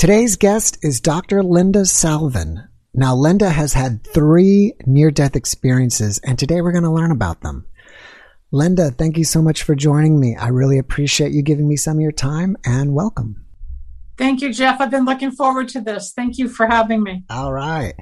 Today's guest is Dr. Linda Salvin. Now, Linda has had three near death experiences, and today we're going to learn about them. Linda, thank you so much for joining me. I really appreciate you giving me some of your time and welcome. Thank you, Jeff. I've been looking forward to this. Thank you for having me. All right.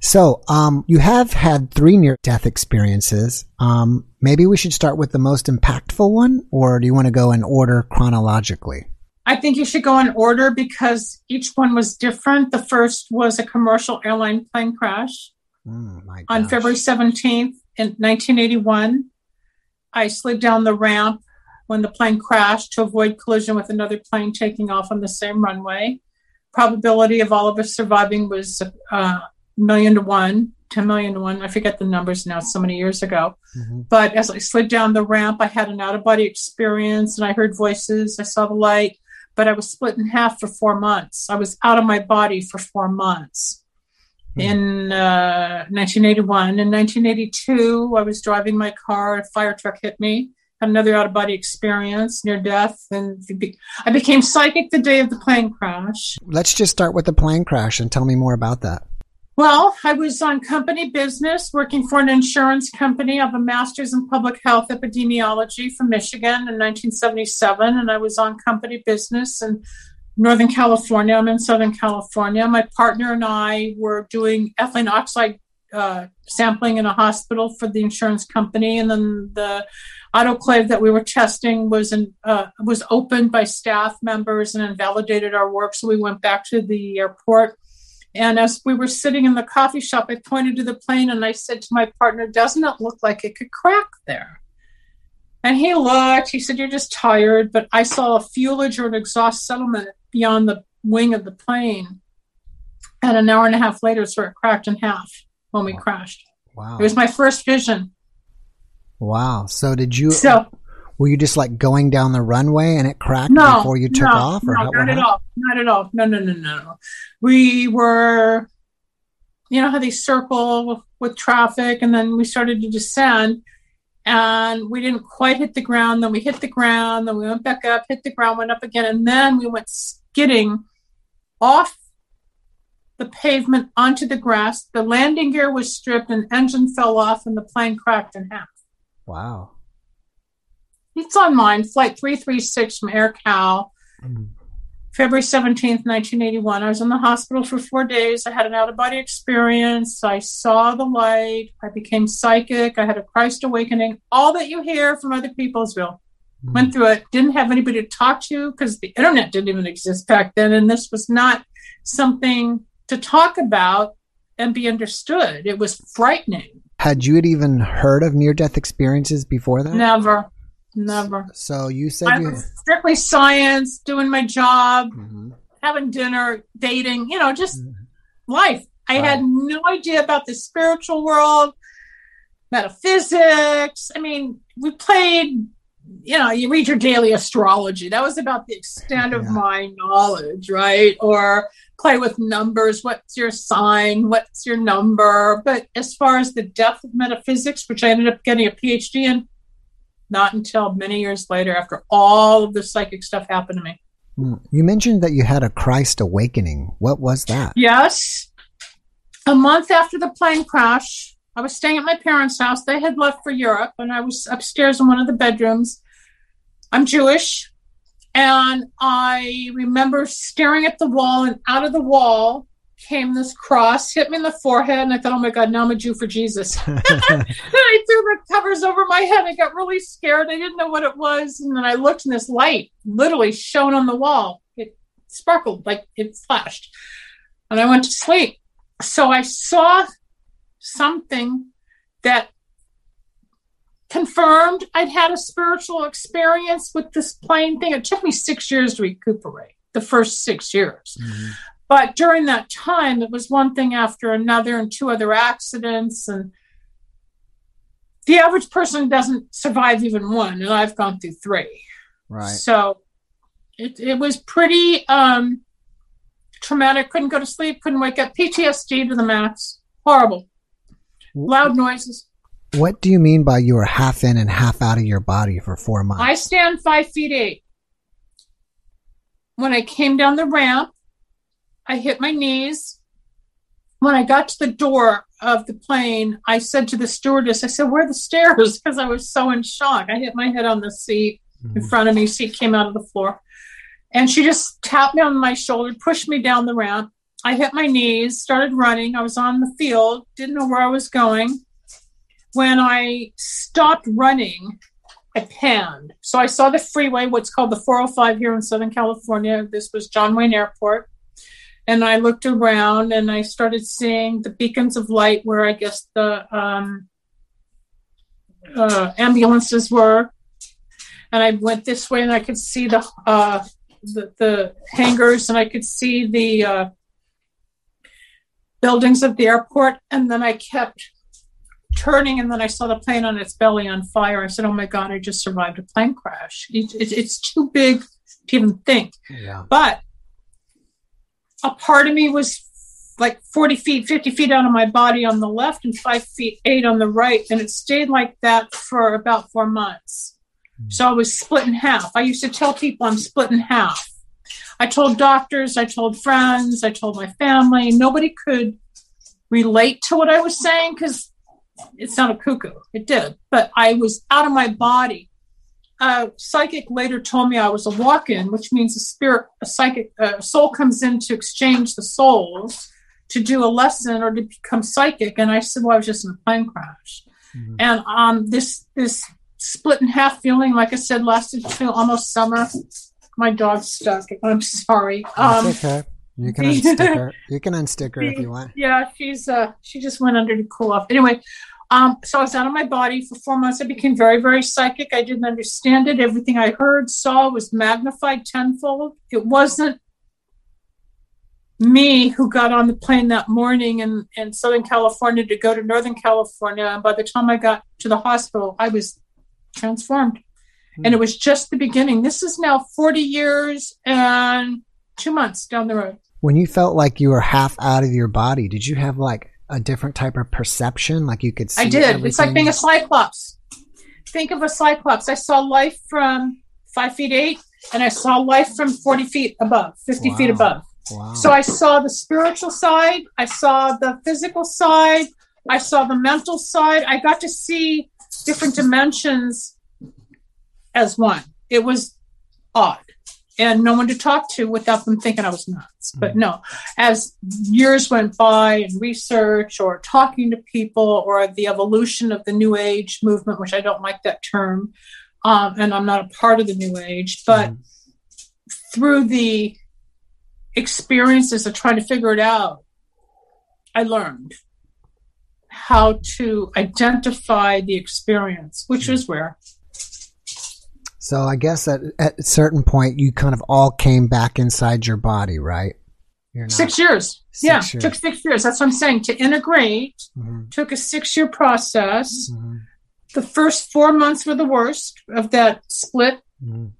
So, um, you have had three near death experiences. Um, maybe we should start with the most impactful one, or do you want to go in order chronologically? I think you should go in order because each one was different. The first was a commercial airline plane crash Mm, on February 17th in 1981. I slid down the ramp when the plane crashed to avoid collision with another plane taking off on the same runway. Probability of all of us surviving was a uh, million to one, 10 million to one. I forget the numbers now, so many years ago. Mm-hmm. But as I slid down the ramp, I had an out of body experience and I heard voices. I saw the light, but I was split in half for four months. I was out of my body for four months. Hmm. In uh, 1981. In 1982, I was driving my car, a fire truck hit me. Had another out of body experience near death. And I became psychic the day of the plane crash. Let's just start with the plane crash and tell me more about that. Well, I was on company business working for an insurance company. I have a master's in public health epidemiology from Michigan in 1977, and I was on company business in Northern California. I'm in Southern California. My partner and I were doing ethylene oxide uh, sampling in a hospital for the insurance company, and then the autoclave that we were testing was in, uh, was opened by staff members and invalidated our work. So we went back to the airport and as we were sitting in the coffee shop, I pointed to the plane and I said to my partner, Doesn't it look like it could crack there? And he looked, he said, You're just tired. But I saw a fuselage or an exhaust settlement beyond the wing of the plane. And an hour and a half later, so it cracked in half when we Wow. crashed. Wow. It was my first vision. wow. So did you, So, were you just like going down the runway and it cracked no, before you took no, off? Or no, how, not at all. Not at all. No, no, no, no, no. We were, you know how they circle with traffic, and then we started to descend, and we didn't quite hit the ground. Then we hit the ground. Then we went back up, hit the ground, went up again, and then we went skidding off the pavement onto the grass. The landing gear was stripped, and engine fell off, and the plane cracked in half. Wow. It's on mine, Flight 336 from Air Cal. Mm. February 17th, 1981. I was in the hospital for four days. I had an out of body experience. I saw the light. I became psychic. I had a Christ awakening. All that you hear from other people people's will. Went through it. Didn't have anybody to talk to because the internet didn't even exist back then. And this was not something to talk about and be understood. It was frightening. Had you had even heard of near death experiences before that? Never, never. So you said I you. was strictly science, doing my job, Mhm. having dinner, dating, you know, just Mhm. life. I Right. had no idea about the spiritual world, metaphysics. I mean, we played, you know, you read your daily astrology. That was about the extent of my knowledge, right? Or play with numbers. What's your sign? What's your number? But as far as the depth of metaphysics, which I ended up getting a PhD in, not until many years later after all of the psychic stuff happened to me. Mm. You mentioned that you had a Christ awakening. What was that? Yes. A month after the plane crash, I was staying at my parents' house. They had left for Europe, and I was upstairs in one of the bedrooms. I'm Jewish, and I remember staring at the wall, and out of the wall came this cross, hit me in the forehead, and I thought, oh my God, now I'm a Jew for Jesus. Then I threw the covers over my head. I got really scared. I didn't know what it was. And then I looked, and this light literally shone on the wall. It sparkled like it flashed. And I went to sleep. So I saw something that confirmed I'd had a spiritual experience with this plane thing. It took me six years to recuperate, the first six years. Mhm. But during that time, it was one thing after another and two other accidents. And the average person doesn't survive even one. And I've gone through three. Right. So it, it was pretty um, traumatic. Couldn't go to sleep, couldn't wake up. PTSD to the max. Horrible. Loud noises. What do you mean by you were half in and half out of your body for four months? I stand five feet eight. When I came down the ramp, I hit my knees. When I got to the door of the plane, I said to the stewardess, I said, Where are the stairs? Because I was so in shock. I hit my head on the seat in mm-hmm. front of me. Seat came out of the floor. And she just tapped me on my shoulder, pushed me down the ramp. I hit my knees, started running. I was on the field, didn't know where I was going. When I stopped running, I panned. So I saw the freeway, what's called the 405 here in Southern California. This was John Wayne Airport. And I looked around and I started seeing the beacons of light where I guess the um, uh, ambulances were. And I went this way and I could see the uh, the, the hangars and I could see the uh, buildings of the airport. And then I kept turning and then I saw the plane on its belly on fire. I said, Oh my God, I just survived a plane crash. It, it, it's too big to even think. Yeah. But a part of me was like 40 feet, 50 feet out of my body on the left and five feet eight on the right. And it stayed like that for about four months. Hmm. So I was split in half. I used to tell people I'm split in half. I told doctors, I told friends, I told my family. Nobody could relate to what I was saying because it sounded cuckoo. It did, but I was out of my body. A psychic later told me I was a walk-in, which means a spirit, a psychic, a soul comes in to exchange the souls to do a lesson or to become psychic. And I said, "Well, I was just in a plane crash." Mhm. And um, this this split in half feeling, like I said, lasted till almost summer. My dog's stuck. I'm sorry. Um, okay. You can unstick her. You can unstick her if you want. yeah, she's uh she just went under to cool off. Anyway, um, so I was out of my body for four months. I became very, very psychic. I didn't understand it. Everything I heard, saw was magnified tenfold. It wasn't me who got on the plane that morning in, in Southern California to go to Northern California. And by the time I got to the hospital, I was transformed. And it was just the beginning. This is now 40 years and two months down the road. When you felt like you were half out of your body, did you have like a different type of perception? Like you could see I did. It's like being a cyclops. Think of a cyclops. I saw life from five feet eight, and I saw life from 40 feet above, 50 feet above. Wow. So I saw the spiritual side, I saw the physical side, I saw the mental side. I got to see different dimensions as one. It was odd. And no one to talk to without them thinking I was nuts. But no, as years went by and research or talking to people or the evolution of the New Age movement, which I don't like that term, um, and I'm not a part of the New Age, but Mhm. through the experiences of trying to figure it out, I learned how to identify the experience, which was rare. So I guess at, at a certain point, you kind of all came back inside your body, right? You're not, Six years. Six yeah, years. took six years. That's what I'm saying. To integrate Mhm, took a six year process. mhm, The first four months were the worst of that split. mhm.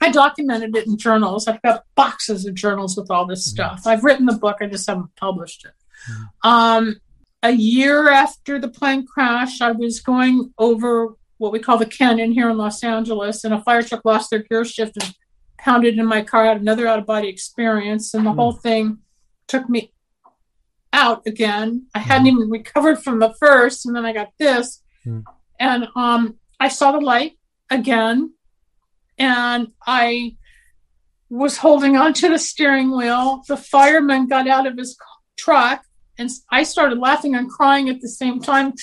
I documented it in journals. I've got boxes of journals with all this stuff. I've written the book, I just haven't published it. Um, a year after the plane crash, I was going over what we call the canyon here in Los Angeles, and a fire truck lost their gear shift and pounded in my car. I had another out of body experience, and the Hmm. whole thing took me out again. I hadn't even recovered from the first, and then I got this, Hmm. and um, I saw the light again, and I was holding onto the steering wheel. The fireman got out of his truck, and I started laughing and crying at the same time.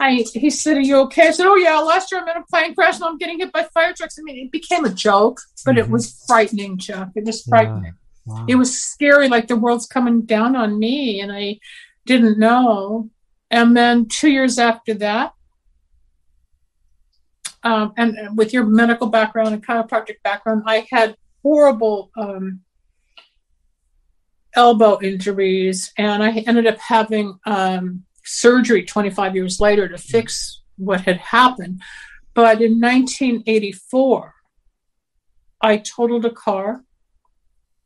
I he said, "Are you okay?" I said, "Oh yeah, last year I'm in a plane crash and I'm getting hit by fire trucks." I mean, it became a joke, but it Mhm. was frightening, Chuck. It was Yeah. frightening. Wow. It was scary, like the world's coming down on me, and I didn't know. And then two years after that, um, and and with your medical background and chiropractic background, I had horrible um, elbow injuries, and I ended up having um, surgery 25 years later to fix what had happened. But in 1984, I totaled a car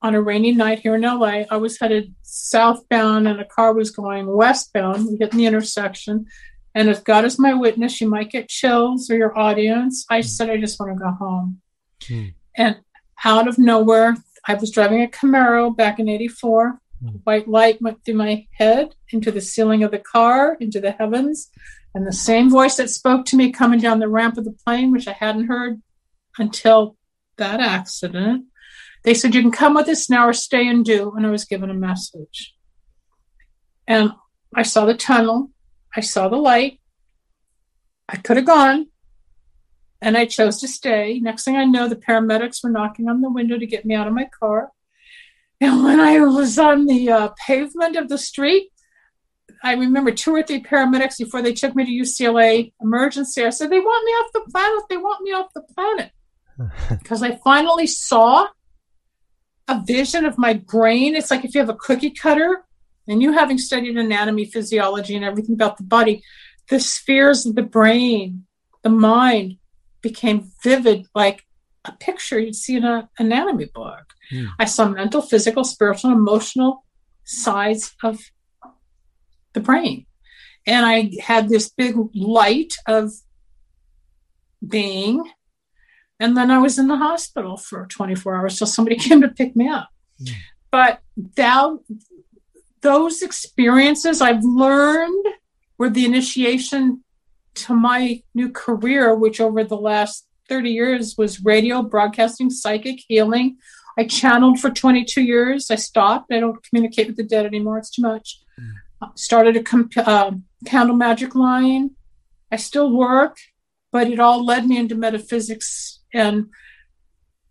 on a rainy night here in LA. I was headed southbound, and a car was going westbound. We hit in the intersection. And if God is my witness, you might get chills or your audience. I said, I just want to go home. Hmm. And out of nowhere, I was driving a Camaro back in 84. White light went through my head, into the ceiling of the car, into the heavens. And the same voice that spoke to me coming down the ramp of the plane, which I hadn't heard until that accident, they said, You can come with us now or stay and do. And I was given a message. And I saw the tunnel, I saw the light. I could have gone, and I chose to stay. Next thing I know, the paramedics were knocking on the window to get me out of my car. And when I was on the uh, pavement of the street, I remember two or three paramedics before they took me to UCLA emergency. I said, They want me off the planet. They want me off the planet. Because I finally saw a vision of my brain. It's like if you have a cookie cutter and you having studied anatomy, physiology, and everything about the body, the spheres of the brain, the mind became vivid like a picture you'd see in an anatomy book. Mm. I saw mental, physical, spiritual, emotional sides of the brain. And I had this big light of being. And then I was in the hospital for 24 hours till somebody came to pick me up. Mm. But that, those experiences I've learned were the initiation to my new career, which over the last 30 years was radio, broadcasting, psychic, healing. I channeled for 22 years. I stopped. I don't communicate with the dead anymore. It's too much. Mm. Started a comp- uh, candle magic line. I still work, but it all led me into metaphysics and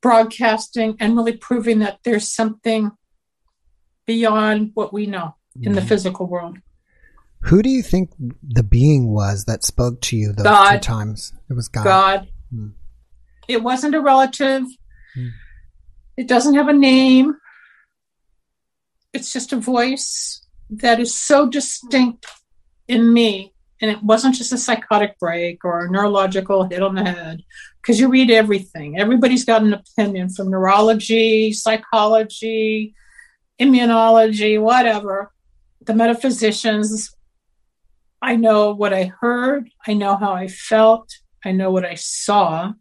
broadcasting and really proving that there's something beyond what we know mm. in the mm-hmm. physical world. Who do you think the being was that spoke to you those God. two times? It was God. God. Hmm. It wasn't a relative. Hmm. It doesn't have a name. It's just a voice that is so distinct in me. And it wasn't just a psychotic break or a neurological hit on the head, because you read everything. Everybody's got an opinion from neurology, psychology, immunology, whatever. The metaphysicians, I know what I heard. I know how I felt. I know what I saw.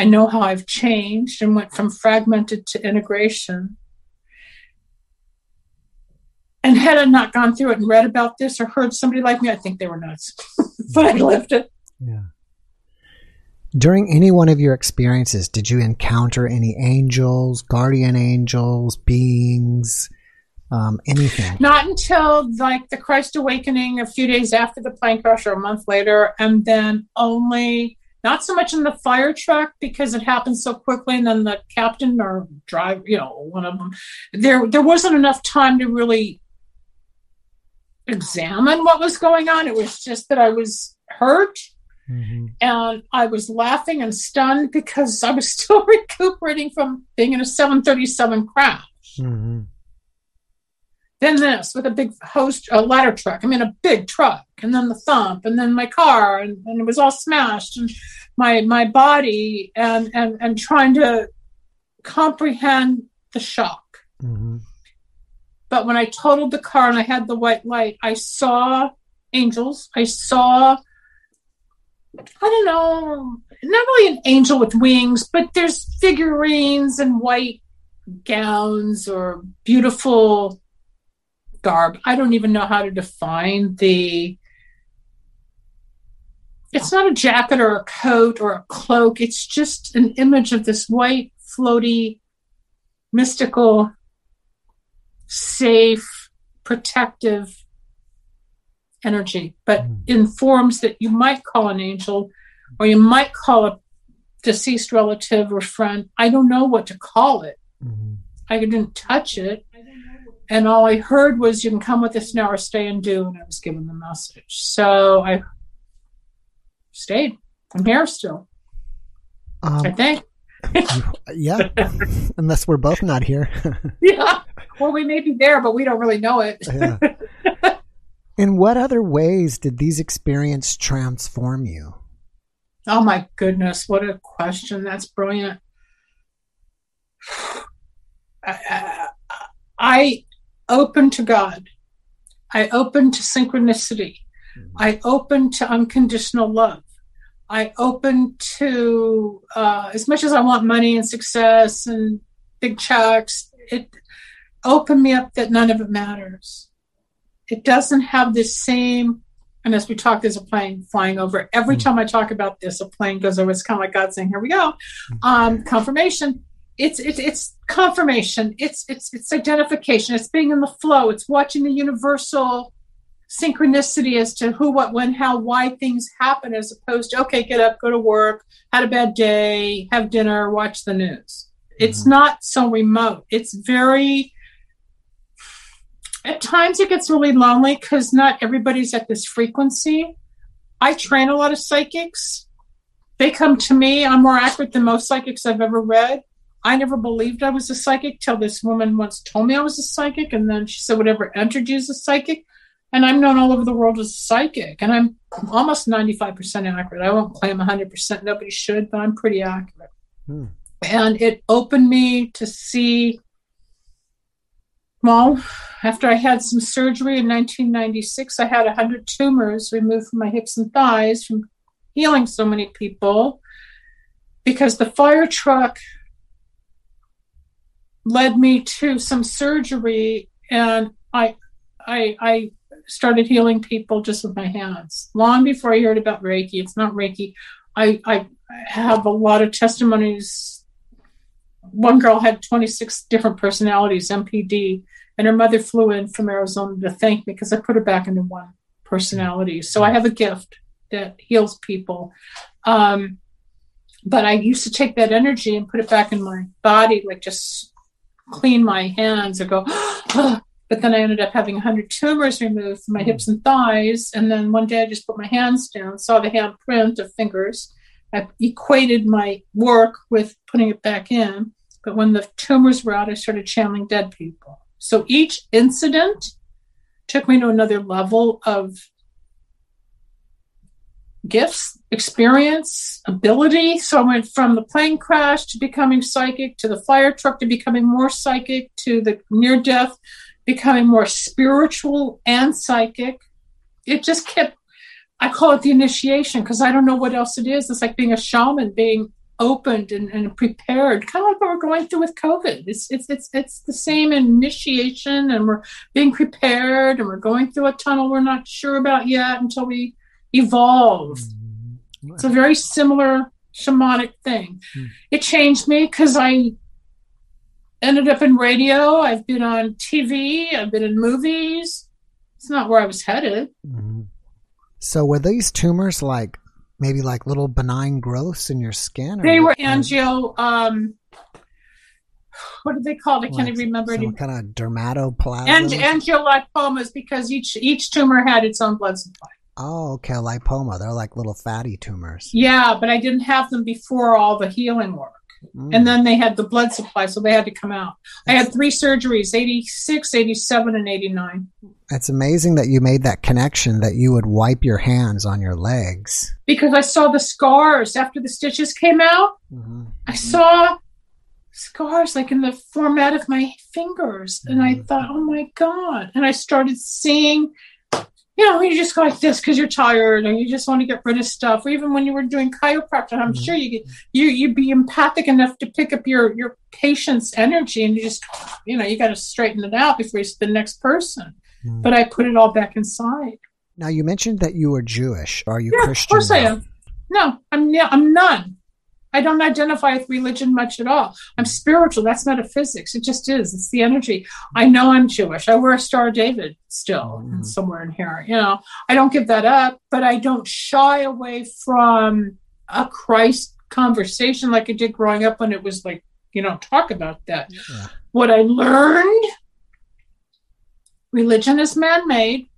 I know how I've changed and went from fragmented to integration. And had I not gone through it and read about this or heard somebody like me, I think they were nuts. but I lived it. Yeah. During any one of your experiences, did you encounter any angels, guardian angels, beings? um, anything? Not until like the Christ Awakening a few days after the plane crash or a month later, and then only not so much in the fire truck because it happened so quickly, and then the captain or driver, you know, one of them. There, there wasn't enough time to really examine what was going on. It was just that I was hurt. Mm-hmm. And I was laughing and stunned because I was still recuperating from being in a 737 crash. Mm-hmm. Then this with a big host, a ladder truck. I mean, a big truck, and then the thump, and then my car, and, and it was all smashed, and my my body, and and and trying to comprehend the shock. Mm-hmm. But when I totaled the car and I had the white light, I saw angels. I saw, I don't know, not really an angel with wings, but there's figurines and white gowns or beautiful garb. I don't even know how to define the. It's not a jacket or a coat or a cloak. It's just an image of this white, floaty, mystical, safe, protective energy, but mm. in forms that you might call an angel or you might call a deceased relative or friend. I don't know what to call it. Mm-hmm. I didn't touch it. And all I heard was, you can come with us now or stay and do. And I was given the message. So I stayed. I'm here still. Um, I think. yeah. Unless we're both not here. yeah. Well, we may be there, but we don't really know it. yeah. In what other ways did these experiences transform you? Oh my goodness, what a question. That's brilliant. I, I, open to God. I open to synchronicity. Mm-hmm. I open to unconditional love. I open to uh, as much as I want money and success and big checks. It opened me up that none of it matters. It doesn't have the same, and as we talk, there's a plane flying over. Every Mm. time I talk about this, a plane goes over. It's kind of like God saying, "Here we go." Um, confirmation. It's it's it's confirmation. It's it's it's identification. It's being in the flow. It's watching the universal synchronicity as to who, what, when, how, why things happen, as opposed to okay, get up, go to work, had a bad day, have dinner, watch the news. It's Mhm. not so remote. It's very at times it gets really lonely because not everybody's at this frequency. I train a lot of psychics. They come to me. I'm more accurate than most psychics I've ever read. I never believed I was a psychic till this woman once told me I was a psychic, and then she said, "Whatever entered you as a psychic." And I'm known all over the world as a psychic, and I'm almost 95% accurate. I won't claim 100%. Nobody should, but I'm pretty accurate. Hmm. And it opened me to see well, after I had some surgery in 1996, I had 100 tumors removed from my hips and thighs from healing so many people because the fire truck led me to some surgery and I I I started healing people just with my hands. Long before I heard about Reiki, it's not Reiki. I, I have a lot of testimonies. One girl had 26 different personalities, MPD, and her mother flew in from Arizona to thank me because I put her back into one personality. So I have a gift that heals people. Um, but I used to take that energy and put it back in my body, like just clean my hands or go, but then I ended up having 100 tumors removed from my hips and thighs. And then one day I just put my hands down, saw the handprint of fingers. I equated my work with putting it back in. But when the tumors were out, I started channeling dead people. So each incident took me to another level of gifts, experience, ability. So I went from the plane crash to becoming psychic, to the fire truck to becoming more psychic, to the near death, becoming more spiritual and psychic. It just kept, I call it the initiation because I don't know what else it is. It's like being a shaman, being opened and, and prepared, kind of like what we're going through with COVID. It's, it's, it's, it's the same initiation and we're being prepared and we're going through a tunnel we're not sure about yet until we evolve. It's a very similar shamanic thing. Hmm. It changed me because I ended up in radio. I've been on TV. I've been in movies. It's not where I was headed. Mhm. So were these tumors like maybe like little benign growths in your skin? or They were angio. Um, what are they called? I can't even remember some anymore. kind of dermatoplasm. And angiolipomas because each each tumor had its own blood supply. Oh, okay, lipoma. They're like little fatty tumors. Yeah, but I didn't have them before all the healing work. Mm. and then they had the blood supply, so they had to come out. I had three surgeries 86, 87, and 89. It's amazing that you made that connection that you would wipe your hands on your legs. Because I saw the scars after the stitches came out. Mm-hmm. I saw scars like in the format of my fingers. And I Mhm. thought, oh my God. And I started seeing, you know, you just go like this because you're tired and you just want to get rid of stuff. Or even when you were doing chiropractor, I'm Mhm. sure you get you you'd be empathic enough to pick up your your patient's energy and you just you know, you gotta straighten it out before you see the next person. Mm. But I put it all back inside. Now you mentioned that you were Jewish. Are you Yeah, Christian? of course I am. No, I'm yeah, I'm none. I don't identify with religion much at all. I'm spiritual. That's metaphysics. It just is. It's the energy. I know I'm Jewish. I wear a Star of David still Mhm. somewhere in here. You know, I don't give that up, but I don't shy away from a Christ conversation like I did growing up when it was like, you know, talk about that. Yeah. What I learned religion is man made.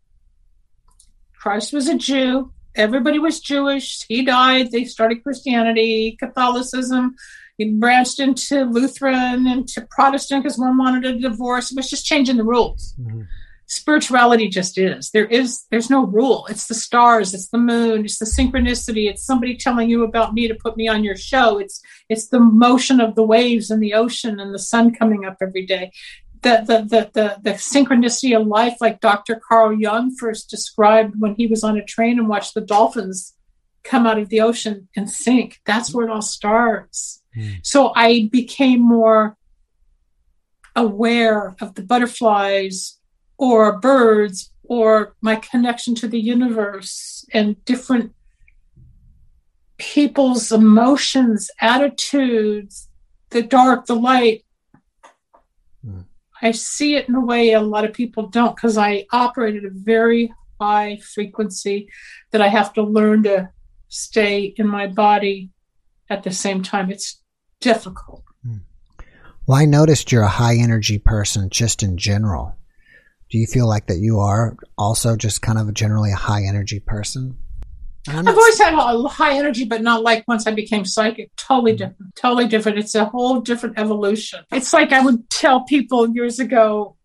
Christ was a Jew. Everybody was Jewish. He died. They started Christianity, Catholicism. He branched into Lutheran, into Protestant because one wanted a divorce. It was just changing the rules. Mhm. Spirituality just is. There is there's no rule. It's the stars, it's the moon, it's the synchronicity, it's somebody telling you about me to put me on your show. It's it's the motion of the waves in the ocean and the sun coming up every day the, the, the, the, the synchronicity of life, like Dr. Carl Jung first described when he was on a train and watched the dolphins come out of the ocean and sink. That's where it all starts. Mm. So I became more aware of the butterflies or birds or my connection to the universe and different people's emotions, attitudes, the dark, the light. I see it in a way a lot of people don't because I operate at a very high frequency that I have to learn to stay in my body at the same time. It's difficult. Mm. Well, I noticed you're a high energy person just in general. Do you feel like that you are also just kind of generally a high energy person? I've always had a high energy, but not like once I became psychic. Totally different. Totally different. It's a whole different evolution. It's like I would tell people years ago,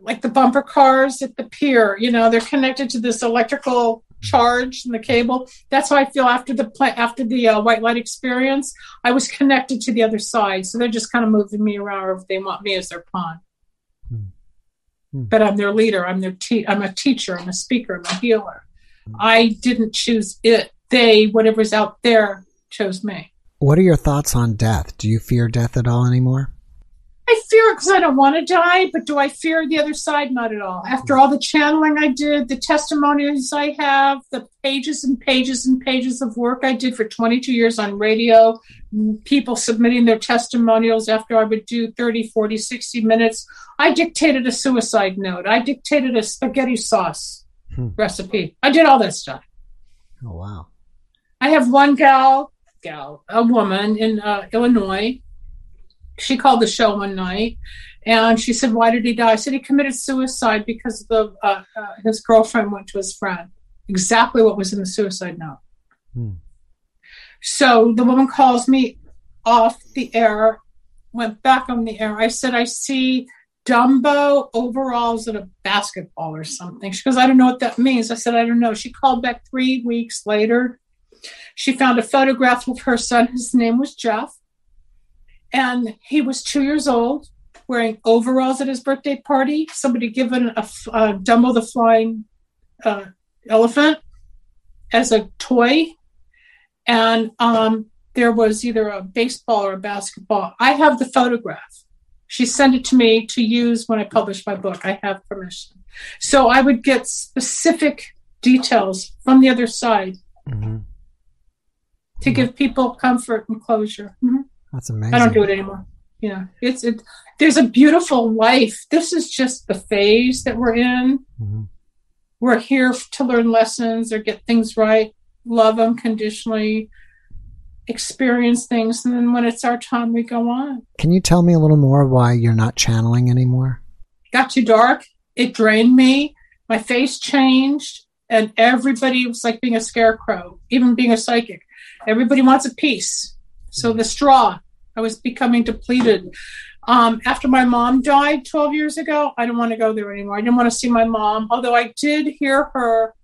like the bumper cars at the pier, you know, they're connected to this electrical charge and the cable. That's how I feel after the after the uh, white light experience. I was connected to the other side, so they're just kind of moving me around if they want me as their pawn. Hmm. But I'm their leader. I'm their te- I'm a teacher. I'm a speaker. I'm a healer. I didn't choose it. They, whatever's out there, chose me. What are your thoughts on death? Do you fear death at all anymore? I fear it because I don't want to die, but do I fear the other side? Not at all. After all the channeling I did, the testimonies I have, the pages and pages and pages of work I did for 22 years on radio, people submitting their testimonials after I would do 30, 40, 60 minutes, I dictated a suicide note. I dictated a spaghetti sauce hmm. recipe. I did all this stuff. Oh wow! I have one gal, gal, a woman in uh, Illinois. She called the show one night, and she said, "Why did he die?" I said he committed suicide because the uh, uh, his girlfriend went to his friend. Exactly what was in the suicide note. Hmm. So the woman calls me off the air, went back on the air. I said, "I see." Dumbo overalls and a basketball or something. She goes, I don't know what that means. I said, I don't know. She called back three weeks later. She found a photograph of her son. His name was Jeff. And he was two years old, wearing overalls at his birthday party. Somebody given a, a Dumbo the flying uh, elephant as a toy. And um, there was either a baseball or a basketball. I have the photograph she sent it to me to use when I publish my book. I have permission. So I would get specific details from the other side mm-hmm. to give people comfort and closure. Mm-hmm. That's amazing. I don't do it anymore. Yeah, it's it. There's a beautiful life. This is just the phase that we're in. Mm-hmm. We're here to learn lessons or get things right, love unconditionally, experience things and then when it's our time we go on. Can you tell me a little more why you're not channeling anymore? Got too dark. It drained me. My face changed and everybody was like being a scarecrow even being a psychic. Everybody wants a piece. So the straw i was becoming depleted. Um, after my mom died 12 years ago i didn't want to go there anymore. I didn't want to see my mom although i did hear her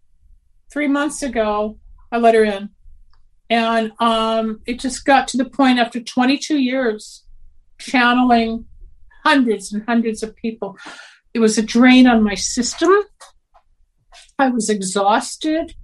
three months ago. I let her in and um, it just got to the point after 22 years channeling hundreds and hundreds of people. It was a drain on my system. I was exhausted.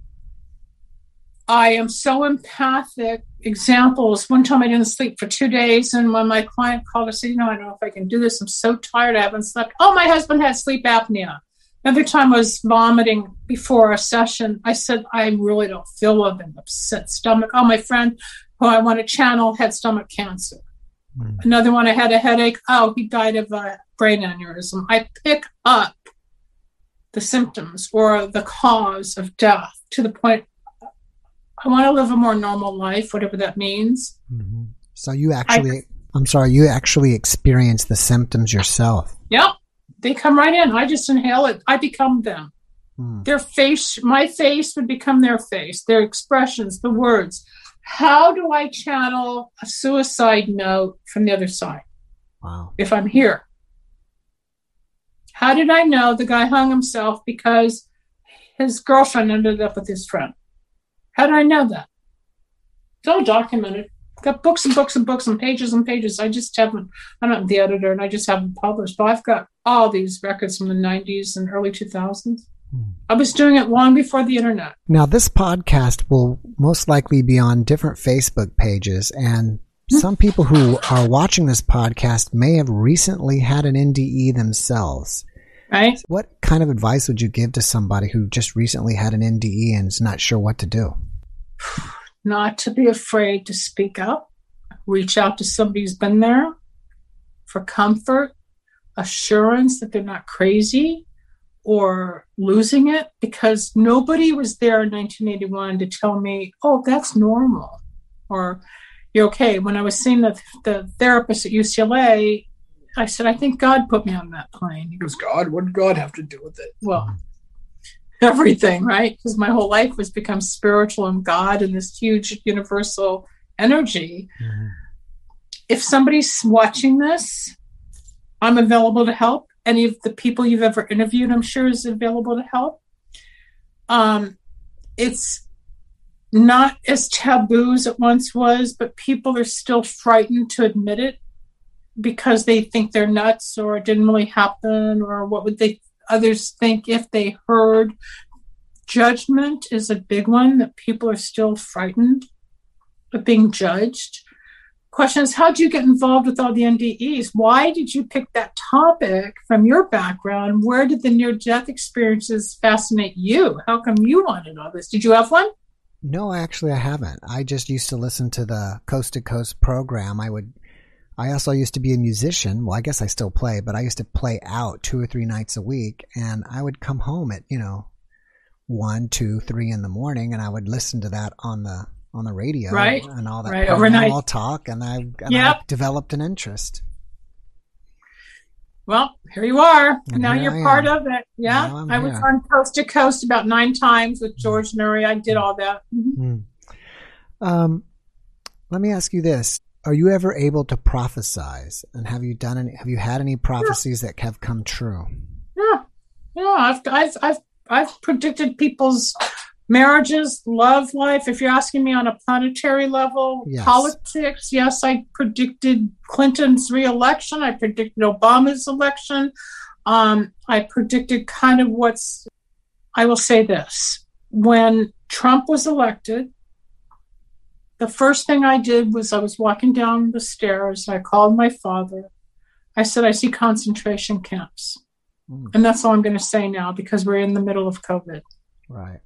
I am so empathic. Examples one time I didn't sleep for two days, and when my client called, I said, You know, I don't know if I can do this. I'm so tired. I haven't slept. Oh, my husband had sleep apnea. Every time I was vomiting before a session, I said, I really don't feel well, an upset stomach. Oh, my friend who I want to channel had stomach cancer. Mm. Another one, I had a headache. Oh, he died of a brain aneurysm. I pick up the symptoms or the cause of death to the point I want to live a more normal life, whatever that means. Mm-hmm. So you actually, I, I'm sorry, you actually experience the symptoms yourself. Yep. They come right in. I just inhale it. I become them. Hmm. Their face, my face would become their face, their expressions, the words. How do I channel a suicide note from the other side? Wow. If I'm here. How did I know the guy hung himself because his girlfriend ended up with his friend? How did I know that? It's all documented got books and books and books and pages and pages. I just haven't, I'm not the editor and I just haven't published, but I've got all these records from the 90s and early 2000s. Hmm. I was doing it long before the internet. Now, this podcast will most likely be on different Facebook pages, and some people who are watching this podcast may have recently had an NDE themselves. Right. What kind of advice would you give to somebody who just recently had an NDE and is not sure what to do? Not to be afraid to speak up, reach out to somebody who's been there for comfort, assurance that they're not crazy or losing it because nobody was there in 1981 to tell me, oh, that's normal or you're okay. When I was seeing the, the therapist at UCLA, I said, I think God put me on that plane. He goes, God, what did God have to do with it? Well, everything, right? Because my whole life was become spiritual and God and this huge universal energy. Mm-hmm. If somebody's watching this, I'm available to help. Any of the people you've ever interviewed, I'm sure, is available to help. Um, it's not as taboo as it once was, but people are still frightened to admit it because they think they're nuts or it didn't really happen or what would they others think if they heard judgment is a big one that people are still frightened of being judged question is how did you get involved with all the ndes why did you pick that topic from your background? Where did the near death experiences fascinate you? How come you wanted all this? Did you have one? No actually i haven't. I just used to listen to the coast to coast program. I would I also used to be a musician. Well, I guess I still play, but I used to play out two or three nights a week, and I would come home at you know one, two, three in the morning, and I would listen to that on the on the radio, right, and all that right. overnight all talk, and I, and yep. I developed an interest. Well, here you are. And now you're part of it. Yeah, I was here. on coast to coast about nine times with George Noory. I did all that. Mm-hmm. Mm. Um, let me ask you this: are you ever able to prophesize? And have you done any? Have you had any prophecies yeah. that have come true? Yeah, yeah. I've I've I've I've predicted people's marriages, love life. If you're asking me on a planetary level, yes. politics, yes, I predicted Clinton's reelection. I predicted Obama's election. Um, I predicted kind of what's. I will say this: when Trump was elected, the first thing I did was I was walking down the stairs. and I called my father. I said, I see concentration camps. Mm. And that's all I'm going to say now because we're in the middle of COVID. Right.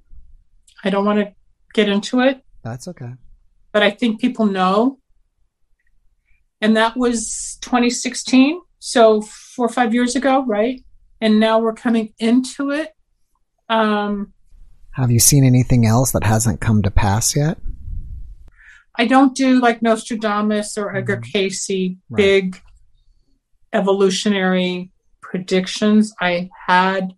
I don't want to get into it. That's okay. But I think people know. And that was 2016. So four or five years ago, right? And now we're coming into it. Um, Have you seen anything else that hasn't come to pass yet? I don't do like Nostradamus or Edgar mm-hmm. Cayce right. big evolutionary predictions. I had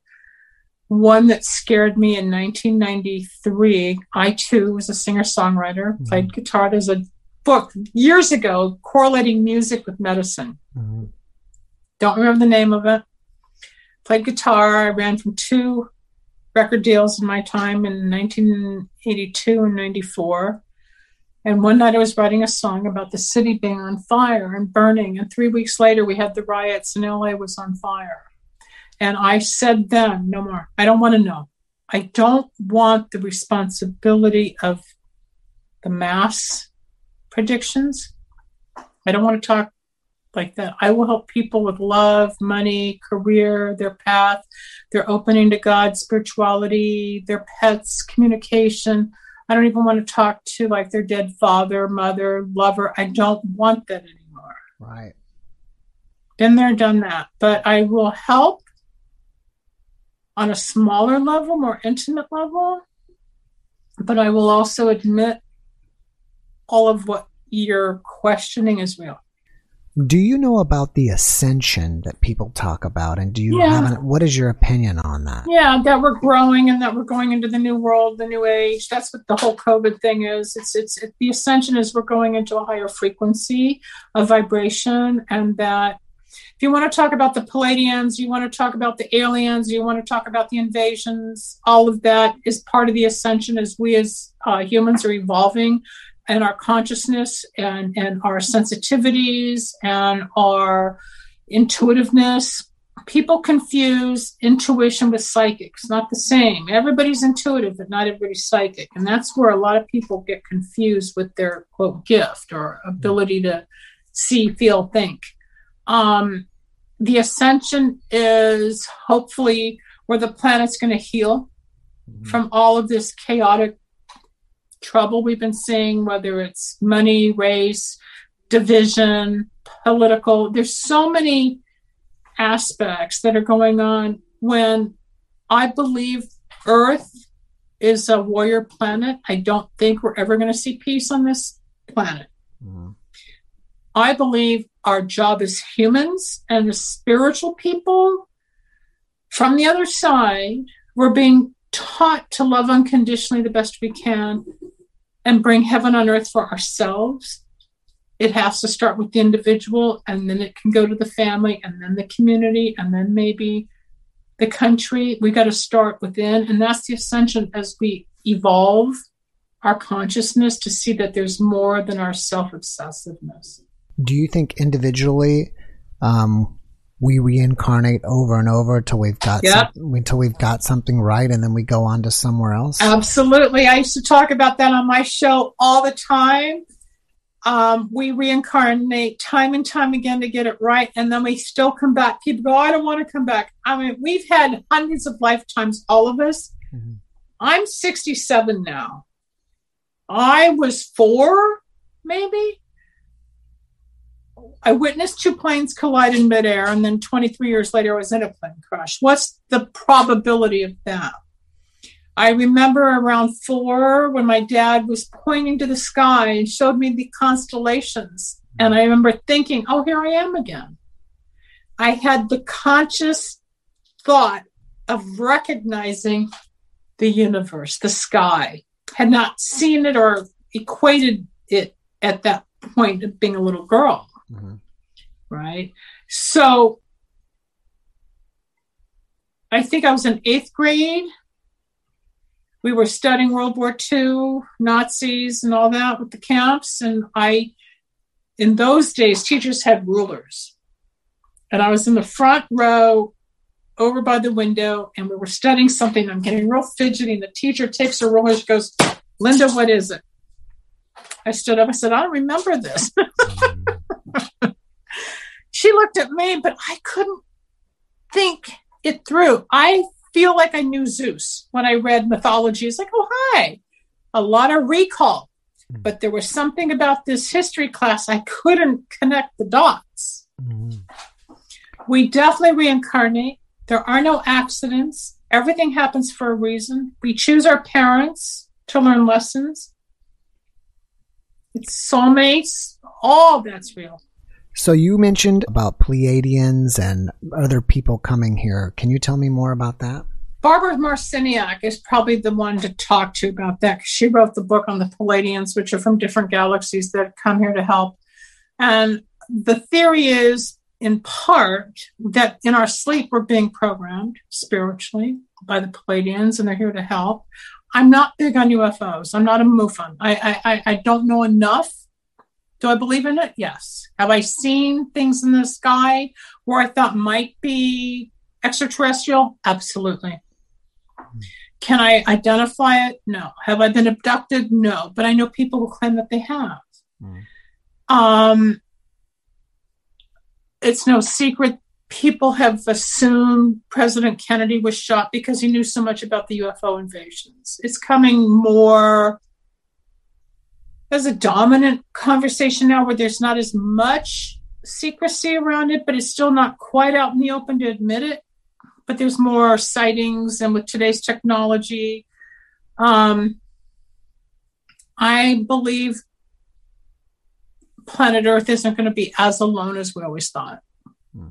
one that scared me in 1993. I too was a singer songwriter, mm-hmm. played guitar. There's a book years ago correlating music with medicine. Mm-hmm. Don't remember the name of it. Played guitar. I ran from two record deals in my time in 1982 and 94. And one night I was writing a song about the city being on fire and burning. And three weeks later, we had the riots and LA was on fire. And I said then, no more. I don't want to know. I don't want the responsibility of the mass predictions. I don't want to talk like that. I will help people with love, money, career, their path, their opening to God, spirituality, their pets, communication I don't even want to talk to like their dead father, mother, lover. I don't want that anymore. Right. Been there, done that. But I will help on a smaller level, more intimate level. But I will also admit all of what you're questioning is real. Do you know about the ascension that people talk about? And do you yeah. have an, what is your opinion on that? Yeah, that we're growing and that we're going into the new world, the new age. That's what the whole COVID thing is. It's it's it, the ascension is we're going into a higher frequency of vibration, and that if you want to talk about the Pleiadians, you want to talk about the aliens, you want to talk about the invasions, all of that is part of the ascension as we as uh, humans are evolving and our consciousness and, and our sensitivities and our intuitiveness people confuse intuition with psychics, not the same. Everybody's intuitive, but not everybody's psychic. And that's where a lot of people get confused with their quote gift or ability to see, feel, think. Um, the ascension is hopefully where the planet's going to heal mm-hmm. from all of this chaotic trouble we've been seeing, whether it's money, race, division, political. There's so many aspects that are going on when I believe Earth is a warrior planet. I don't think we're ever going to see peace on this planet. Mm-hmm. I believe our job as humans and as spiritual people from the other side, we're being taught to love unconditionally the best we can and bring heaven on earth for ourselves it has to start with the individual and then it can go to the family and then the community and then maybe the country. We got to start within. And that's the ascension as we evolve our consciousness to see that there's more than our self obsessiveness. Do you think individually um, we reincarnate over and over until we've got yep. some, until we've got something right, and then we go on to somewhere else? Absolutely. I used to talk about that on my show all the time um, we reincarnate time and time again to get it right, and then we still come back. People go, I don't want to come back. I mean, we've had hundreds of lifetimes, all of us. Mm-hmm. I'm 67 now. I was four, maybe. I witnessed two planes collide in midair, and then 23 years later, I was in a plane crash. What's the probability of that? I remember around four when my dad was pointing to the sky and showed me the constellations. And I remember thinking, oh, here I am again. I had the conscious thought of recognizing the universe, the sky. Had not seen it or equated it at that point of being a little girl. Mm-hmm. Right. So I think I was in eighth grade we were studying World War II, Nazis, and all that with the camps. And I, in those days, teachers had rulers. And I was in the front row over by the window, and we were studying something. I'm getting real fidgety. And the teacher takes a ruler. She goes, Linda, what is it? I stood up. I said, I don't remember this. she looked at me, but I couldn't think it through. I feel like I knew Zeus when I read mythology. It's like, oh, hi, a lot of recall. Mm-hmm. But there was something about this history class, I couldn't connect the dots. Mm-hmm. We definitely reincarnate. There are no accidents. Everything happens for a reason. We choose our parents to learn lessons. It's soulmates. All that's real. So you mentioned about Pleiadians and other people coming here. Can you tell me more about that? Barbara Marciniak is probably the one to talk to about that. She wrote the book on the Pleiadians, which are from different galaxies that come here to help. And the theory is, in part, that in our sleep we're being programmed spiritually by the Pleiadians, and they're here to help. I'm not big on UFOs. I'm not a MUFON. I, I, I don't know enough do I believe in it? Yes. Have I seen things in the sky where I thought might be extraterrestrial? Absolutely. Can I identify it? No. Have I been abducted? No. But I know people who claim that they have. Mm. Um, it's no secret people have assumed President Kennedy was shot because he knew so much about the UFO invasions. It's coming more there's a dominant conversation now where there's not as much secrecy around it, but it's still not quite out in the open to admit it. But there's more sightings, and with today's technology, um, I believe planet Earth isn't going to be as alone as we always thought. Hmm.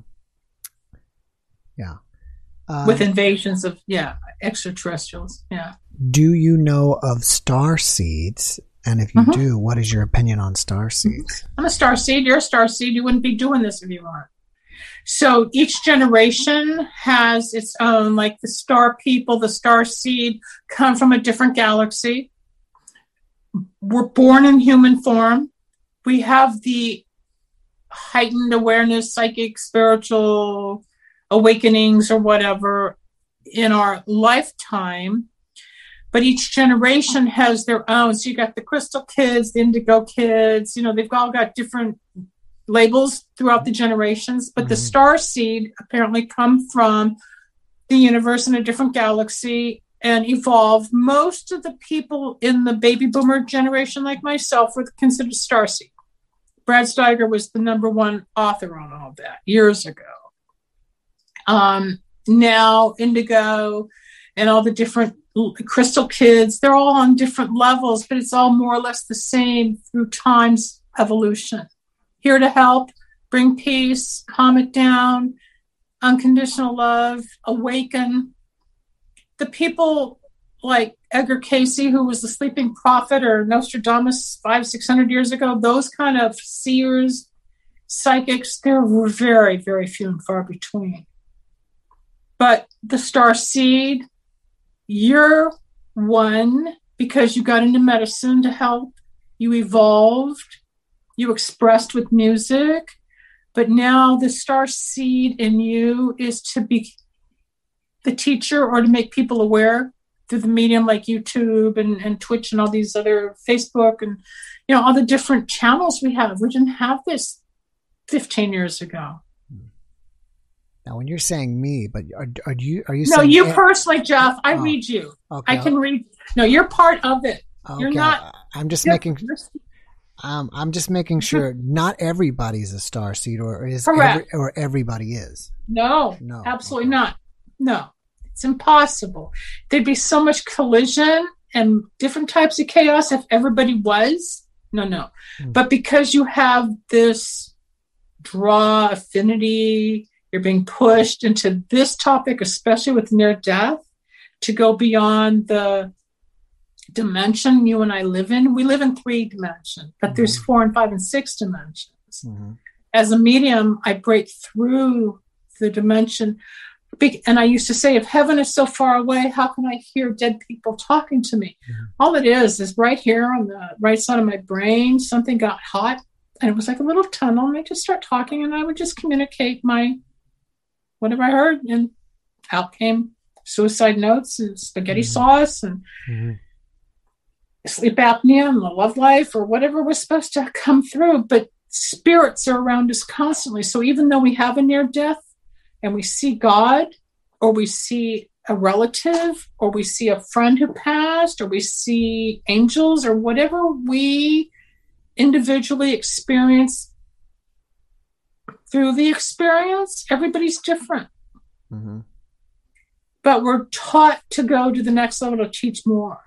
Yeah. Um, with invasions of yeah extraterrestrials. Yeah. Do you know of star seeds and if you mm-hmm. do, what is your opinion on star seeds? I'm a star seed. You're a star seed. You wouldn't be doing this if you weren't. So each generation has its own, like the star people, the star seed come from a different galaxy. We're born in human form. We have the heightened awareness, psychic, spiritual, awakenings or whatever in our lifetime. But each generation has their own. So you got the crystal kids, the indigo kids, you know, they've all got different labels throughout the generations. But mm-hmm. the star seed apparently come from the universe in a different galaxy and evolve. Most of the people in the baby boomer generation, like myself, were considered star seed. Brad Steiger was the number one author on all that years ago. Um, now, Indigo and all the different crystal kids, they're all on different levels, but it's all more or less the same through time's evolution. Here to help, bring peace, calm it down, unconditional love, awaken. The people like Edgar Cayce who was the sleeping prophet, or Nostradamus five, six hundred years ago, those kind of seers, psychics, there were very, very few and far between. But the star seed, you're one because you got into medicine to help, you evolved, you expressed with music, but now the star seed in you is to be the teacher or to make people aware through the medium like YouTube and, and Twitch and all these other Facebook and you know all the different channels we have. We didn't have this 15 years ago. Now, when you're saying me, but are, are you are you? No, you personally, Jeff. I oh, read you. Okay. I can read. No, you're part of it. Okay. You're not. I'm just making. Um, I'm just making sure not everybody's a star seed, or is every, or everybody is. No, no, absolutely okay. not. No, it's impossible. There'd be so much collision and different types of chaos if everybody was. No, no. Mm. But because you have this draw affinity, you're being pushed into this topic, especially with near death, to go beyond the dimension you and I live in. We live in three dimensions, but mm-hmm. there's four and five and six dimensions. Mm-hmm. As a medium, I break through the dimension. And I used to say, if heaven is so far away, how can I hear dead people talking to me? Mm-hmm. All it is is right here on the right side of my brain, something got hot and it was like a little tunnel. And I just start talking and I would just communicate my whatever I heard. And out came suicide notes and spaghetti mm-hmm. sauce and mm-hmm sleep apnea and the love life or whatever was supposed to come through. But spirits are around us constantly. So even though we have a near death and we see God or we see a relative or we see a friend who passed or we see angels or whatever we individually experience through the experience, everybody's different. Mm-hmm. But we're taught to go to the next level to teach more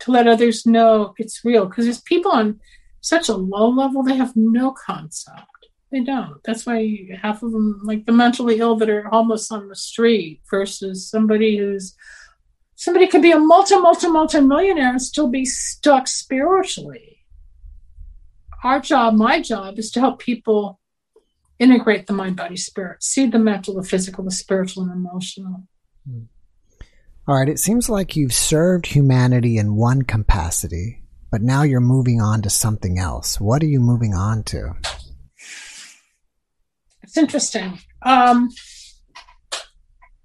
to let others know it's real because there's people on such a low level they have no concept they don't that's why half of them like the mentally ill that are homeless on the street versus somebody who's somebody could be a multi multi multi millionaire and still be stuck spiritually our job my job is to help people integrate the mind body spirit see the mental the physical the spiritual and emotional mm. All right, it seems like you've served humanity in one capacity, but now you're moving on to something else. What are you moving on to? It's interesting. Um,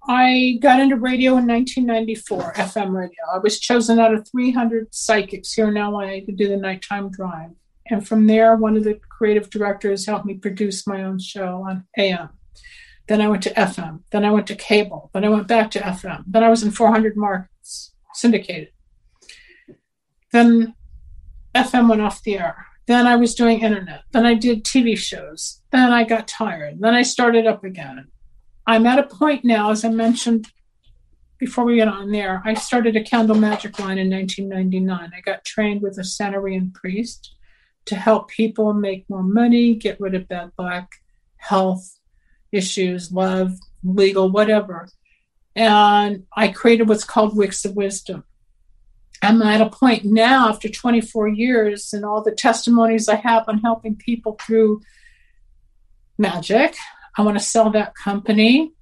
I got into radio in 1994, FM radio. I was chosen out of 300 psychics here in LA to do the nighttime drive. And from there, one of the creative directors helped me produce my own show on AM. Then I went to FM. Then I went to cable. Then I went back to FM. Then I was in 400 markets, syndicated. Then FM went off the air. Then I was doing internet. Then I did TV shows. Then I got tired. Then I started up again. I'm at a point now, as I mentioned before we get on there, I started a candle magic line in 1999. I got trained with a Santerian priest to help people make more money, get rid of bad luck, health, issues, love, legal, whatever. And I created what's called Wicks of Wisdom. I'm at a point now, after 24 years, and all the testimonies I have on helping people through magic. I want to sell that company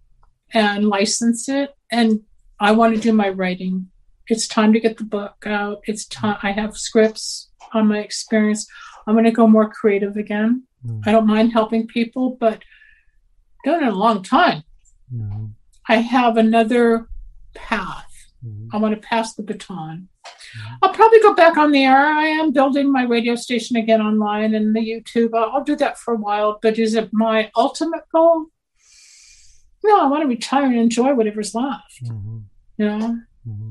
and license it. And I want to do my writing. It's time to get the book out. It's time. I have scripts on my experience. I'm going to go more creative again. Mm. I don't mind helping people, but done it a long time. Mm-hmm. I have another path. Mm-hmm. I want to pass the baton. Mm-hmm. I'll probably go back on the air. I am building my radio station again online and the YouTube. I'll, I'll do that for a while. But is it my ultimate goal? No, I want to retire and enjoy whatever's left. Mm-hmm. You know, mm-hmm.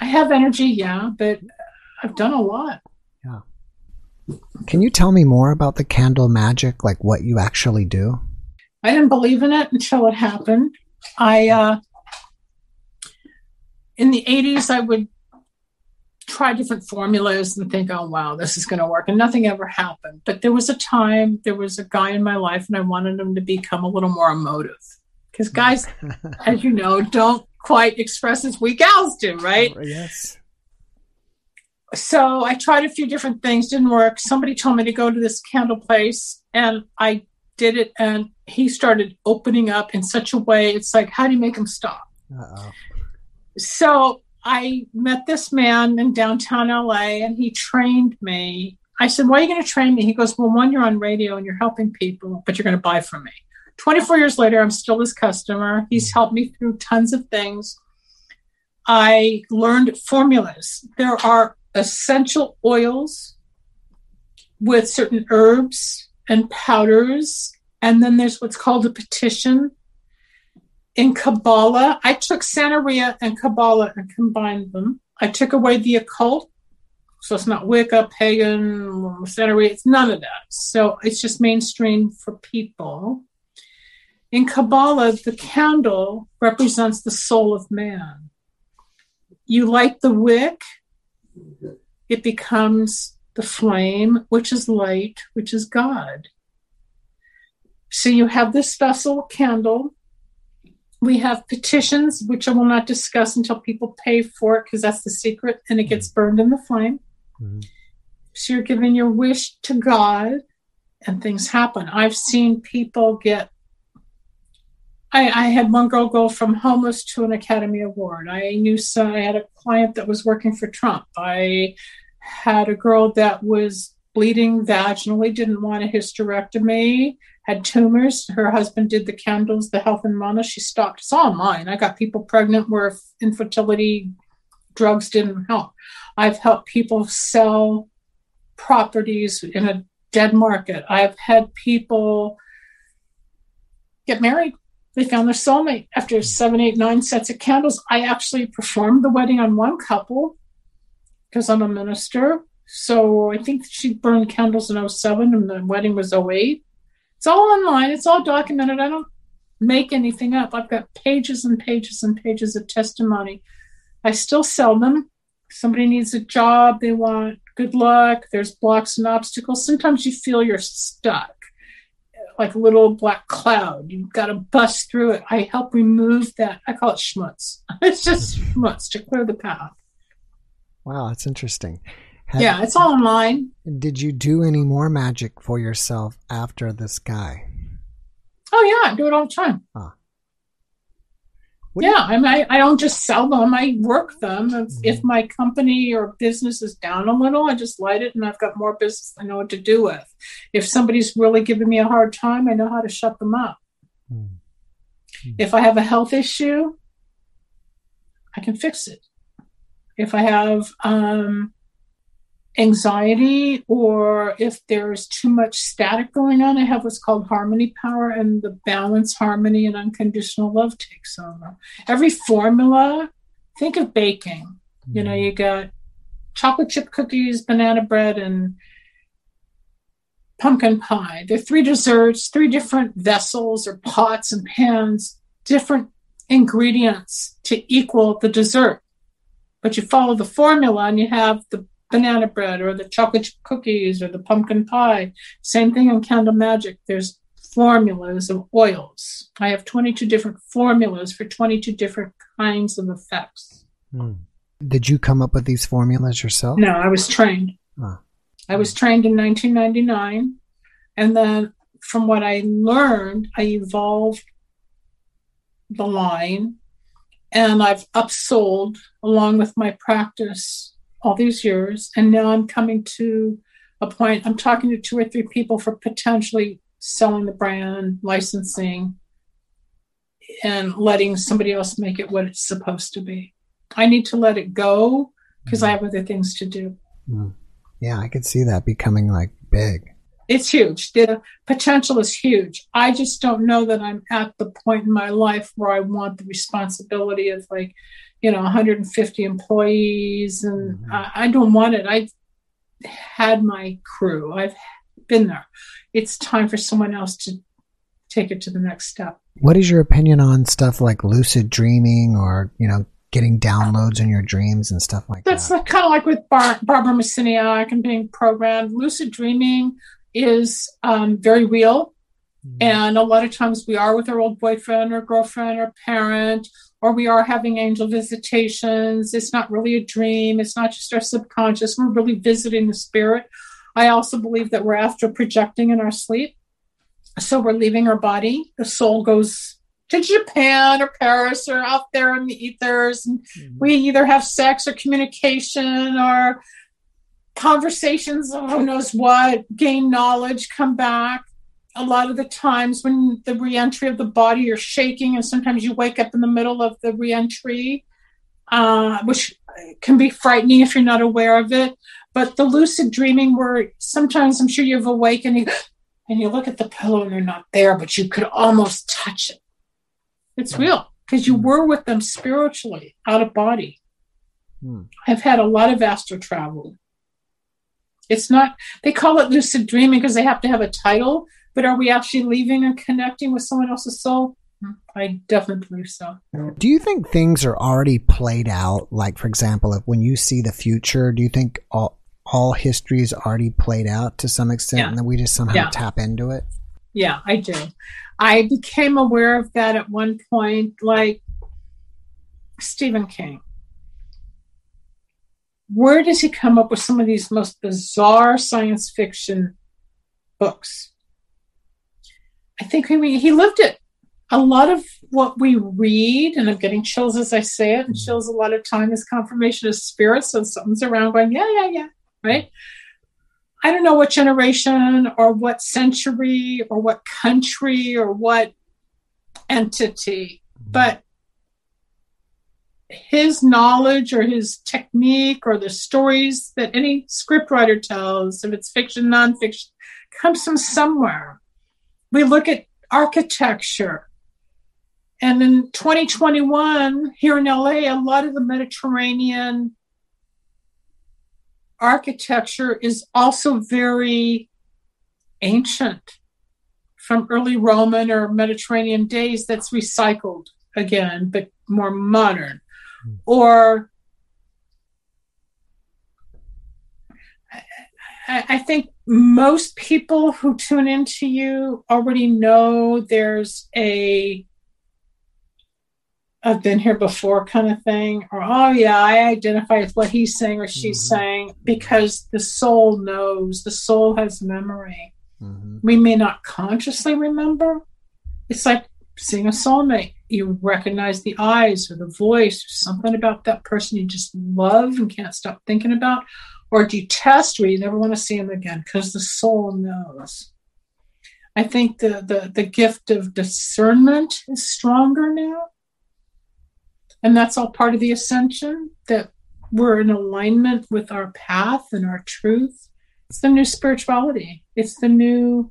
I have energy, yeah, but I've done a lot. Yeah. Can you tell me more about the candle magic, like what you actually do? I didn't believe in it until it happened. I, uh, in the 80s, I would try different formulas and think, oh, wow, this is going to work. And nothing ever happened. But there was a time, there was a guy in my life, and I wanted him to become a little more emotive. Because guys, as you know, don't quite express as we gals do, right? Yes so I tried a few different things, didn't work. Somebody told me to go to this candle place, and I did it. And he started opening up in such a way. It's like, how do you make him stop? Uh-oh. So I met this man in downtown LA, and he trained me. I said, "Why are you going to train me?" He goes, "Well, one, you're on radio and you're helping people, but you're going to buy from me." 24 years later, I'm still his customer. He's hmm. helped me through tons of things. I learned formulas. There are essential oils with certain herbs and powders. And then there's what's called a petition. In Kabbalah, I took Santeria and Kabbalah and combined them. I took away the occult. So it's not Wicca, pagan, Santeria, it's none of that. So it's just mainstream for people. In Kabbalah, the candle represents the soul of man. You light the wick, it becomes the flame, which is light, which is God. So you have this vessel candle. We have petitions, which I will not discuss until people pay for it because that's the secret and it gets burned in the flame. Mm-hmm. So you're giving your wish to God and things happen. I've seen people get I, I, had one girl go from homeless to an Academy Award. I knew some, I had a client that was working for Trump. I had a girl that was bleeding vaginally, didn't want a hysterectomy, had tumors. Her husband did the candles, the health and wellness. She stopped. It's all mine. I got people pregnant where infertility drugs didn't help. I've helped people sell properties in a dead market. I've had people get married they found their soulmate after seven, eight, nine sets of candles. I actually performed the wedding on one couple because I'm a minister. So I think she burned candles in 07 and the wedding was 08. It's all online, it's all documented. I don't make anything up. I've got pages and pages and pages of testimony. I still sell them. Somebody needs a job, they want good luck, there's blocks and obstacles. Sometimes you feel you're stuck like a little black cloud. You've got to bust through it. I help remove that. I call it schmutz. It's just hmm. schmutz to clear the path. Wow, that's interesting. Have, yeah, it's all online. Did you do any more magic for yourself after this guy? Oh yeah, I do it all the time. Huh. What yeah, I, mean, I, I don't just sell them; I work them. If, mm-hmm. if, my company or business is down a little, I just light it, and I've got more business I know what to do with. If somebody's really giving me a hard time, I know how to shut them up. Mm-hmm. If I have a health issue, I can fix it. If I have um, anxiety or if there's too much static going on, I have what's called harmony power, and the balance, harmony, and unconditional love takes over. Every formula, think of baking. Mm-hmm. You know, you got chocolate chip cookies, banana bread, and pumpkin pie. They're three desserts, three different vessels or pots and pans, different ingredients to equal the dessert. But you follow the formula and you have the banana bread or the chocolate cookies or the pumpkin pie. Same thing in Candle Magic. There's formulas of oils. I have 22 different formulas for 22 different kinds of effects. Hmm. Did you come up with these formulas yourself? No, I was trained. I was trained in 1999. And then from what I learned, I evolved the line and I've upsold along with my practice all these years. And now I'm coming to a point, I'm talking to two or three people for potentially selling the brand, licensing. and letting somebody else make it what it's supposed to be. I need to let it go because I have other things to do. Mm. Yeah, I could see that becoming like big. It's huge. The potential is huge. I just don't know that I'm at the point in my life where I want the responsibility of like, you know, 150 employees, and mm-hmm. I, I don't want it. I've had my crew. I've been there. It's time for someone else to take it to the next step. What is your opinion on stuff like lucid dreaming or, you know, getting downloads in your dreams and stuff like That's that? That's kind of like with Bar- Barbara Marciniak and being programmed. Lucid dreaming is um, very real. Mm-hmm. And a lot of times we are with our old boyfriend or girlfriend or parent, or we are having angel visitations. It's not really a dream. It's not just our subconscious. We're really visiting the spirit. I also believe that we're astral projecting in our sleep. So we're leaving our body. The soul goes to Japan or Paris or out there in the ethers. And mm-hmm. we either have sex or communication or conversations, who knows what, gain knowledge, come back. A lot of the times when the reentry of the body, you're shaking, and sometimes you wake up in the middle of the reentry, uh, which can be frightening if you're not aware of it. But the lucid dreaming, where sometimes I'm sure you've awakened and you look at the pillow and they're not there, but you could almost touch it. It's real because you hmm. were with them spiritually out of body. Hmm. I've had a lot of astral travel. It's not, they call it lucid dreaming because they have to have a title, but are we actually leaving and connecting with someone else's soul? Hmm. I definitely believe so. Do you think things are already played out? Like, for example, if when you see the future, do you think all, all history is already played out to some extent yeah. and then we just somehow yeah. tap into it? Yeah, I do. I became aware of that at one point, like Stephen King where does he come up with some of these most bizarre science fiction books? I think he, he lived it. A lot of what we read, and I'm getting chills as I say it, and mm-hmm. chills a lot of time is confirmation of spirit. So something's around going, yeah, yeah, yeah, right? I don't know what generation or what century or what country or what entity, mm-hmm. but his knowledge or his technique or the stories that any scriptwriter tells, if it's fiction, nonfiction, comes from somewhere. We look at architecture. And in 2021, here in LA, a lot of the Mediterranean architecture is also very ancient from early Roman or Mediterranean days that's recycled again, but more modern hmm. or I, I think most people who tune into you already know there's a I've been here before kind of thing, or oh yeah, I identify with what he's saying or she's mm-hmm. saying because the soul knows, the soul has memory. Mm-hmm. We may not consciously remember. It's like seeing a soulmate you recognize the eyes or the voice or something about that person you just love and can't stop thinking about or detest where you never want to see them again because the soul knows. I think the, the the gift of discernment is stronger now. And that's all part of the ascension that we're in alignment with our path and our truth. It's the new spirituality. It's the new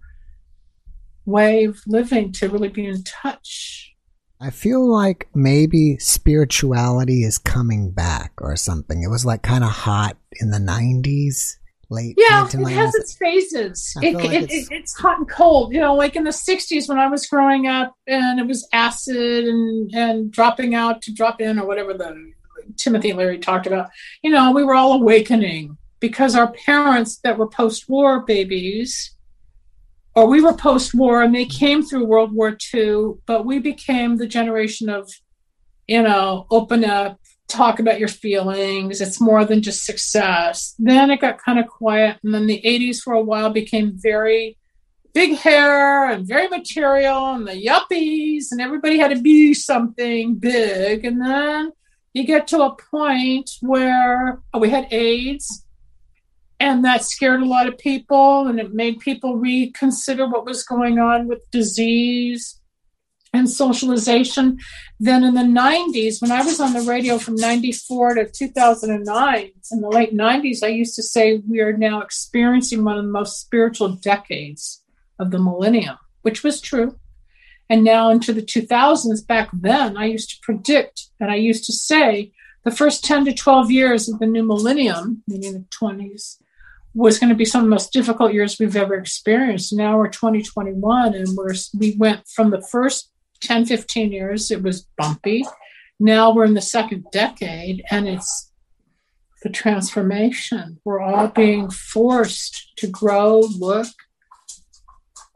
way of living to really be in touch I feel like maybe spirituality is coming back or something. It was like kind of hot in the 90s, late. Yeah, it has its phases. It, like it, it's, it's hot and cold. You know, like in the 60s when I was growing up and it was acid and, and dropping out to drop in or whatever the Timothy Leary talked about. You know, we were all awakening because our parents that were post war babies or we were post war and they came through World War II, but we became the generation of, you know, open up, talk about your feelings. It's more than just success. Then it got kind of quiet. And then the 80s for a while became very big hair and very material and the yuppies and everybody had to be something big. And then you get to a point where oh, we had AIDS and that scared a lot of people and it made people reconsider what was going on with disease and socialization. Then in the 90s, when I was on the radio from 94 to 2009, in the late 90s, I used to say we are now experiencing one of the most spiritual decades of the millennium, which was true. And now into the 2000s, back then, I used to predict and I used to say the first 10 to 12 years of the new millennium, meaning the 20s, was going to be some of the most difficult years we've ever experienced. Now we're 2021 and we're we went from the first 10, 15 years, it was bumpy. Now we're in the second decade and it's the transformation. We're all being forced to grow, look,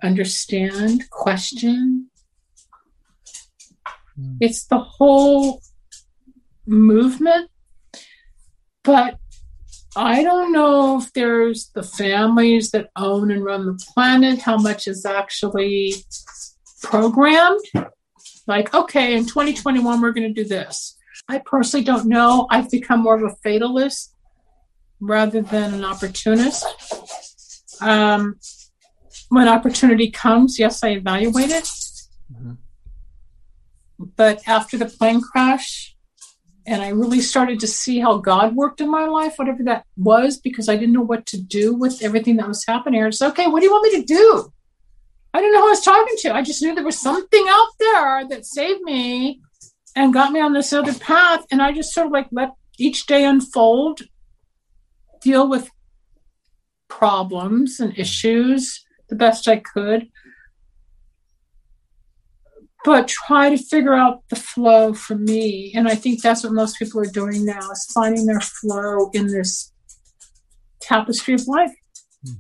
understand, question. Mm. It's the whole movement. But I don't know if there's the families that own and run the planet, how much is actually programmed. Like, okay, in 2021, we're going to do this. I personally don't know. I've become more of a fatalist rather than an opportunist. Um, when opportunity comes, yes, I evaluate it. Mm-hmm. But after the plane crash, and I really started to see how God worked in my life, whatever that was, because I didn't know what to do with everything that was happening. I said, okay, what do you want me to do? I didn't know who I was talking to. I just knew there was something out there that saved me and got me on this other path. And I just sort of like let each day unfold, deal with problems and issues the best I could but try to figure out the flow for me. And I think that's what most people are doing now is finding their flow in this tapestry of life. Hmm.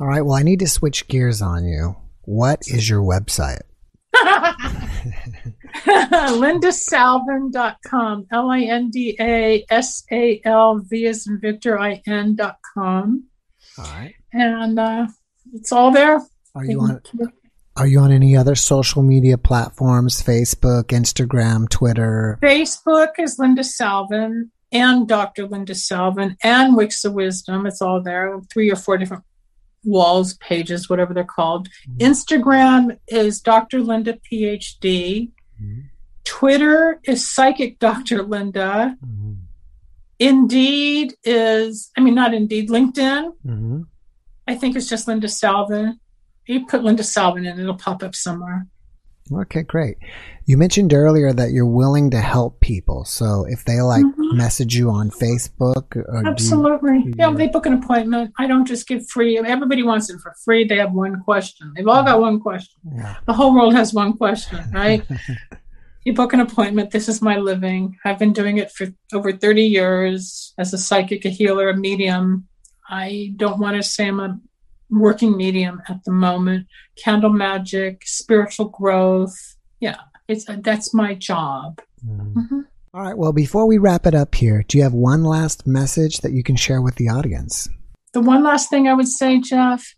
All right. Well, I need to switch gears on you. What is your website? lindasalvin.com. L I N D A S A L V as in Victor I N.com. All right. And uh, it's all there. Are you on are you on any other social media platforms? Facebook, Instagram, Twitter? Facebook is Linda Salvin and Dr. Linda Salvin and Wicks of Wisdom. It's all there. Three or four different walls, pages, whatever they're called. Mm-hmm. Instagram is Dr. Linda PhD. Mm-hmm. Twitter is Psychic Dr. Linda. Mm-hmm. Indeed is, I mean, not Indeed, LinkedIn. Mm-hmm. I think it's just Linda Salvin you put Linda Salvin in, it'll pop up somewhere. Okay, great. You mentioned earlier that you're willing to help people. So if they like mm-hmm. message you on Facebook, absolutely, you, yeah, they book an appointment. I don't just give free. Everybody wants it for free. They have one question. They've all got one question. Yeah. The whole world has one question, right? you book an appointment. This is my living. I've been doing it for over 30 years as a psychic, a healer, a medium. I don't want to say I'm a working medium at the moment. Candle magic spiritual growth. Yeah it's that's my job. Mm-hmm. Mm-hmm. All right well before we wrap it up here do you have one last message that you can share with the audience? The one last thing i would say jeff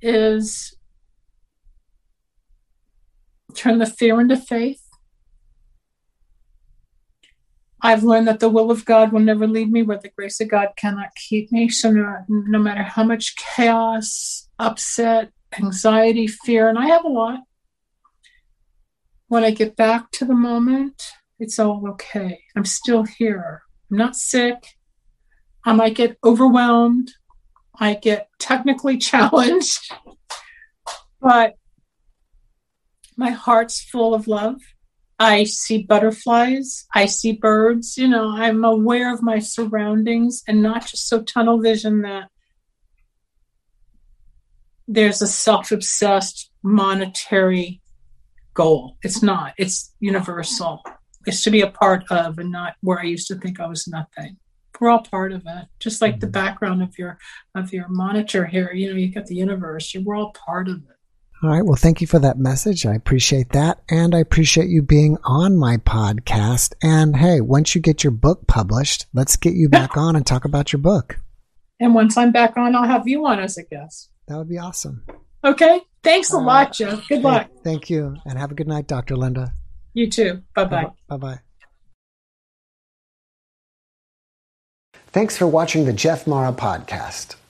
is turn the fear into faith I've learned that the will of God will never lead me where the grace of God cannot keep me. So no, no matter how much chaos, upset, anxiety, fear, and I have a lot, when I get back to the moment, it's all okay. I'm still here. I'm not sick. I might get overwhelmed. I get technically challenged, but my heart's full of love. I see butterflies, I see birds, you know, I'm aware of my surroundings and not just so tunnel vision that there's a self obsessed monetary goal. It's not, it's universal. It's to be a part of and not where I used to think I was nothing. We're all part of it. Just like the mm-hmm. background of your of your monitor here, you know, you got the universe. We're all part of it. All right. Well, thank you for that message. I appreciate that. And I appreciate you being on my podcast. And hey, once you get your book published, let's get you back on and talk about your book. And once I'm back on, I'll have you on as a guest. That would be awesome. Okay. Thanks a All lot. Jeff. Good luck. thank you. And have a good night, Dr. Linda. You too. Bye bye. Bye bye. Thanks for watching the Jeff Mara podcast.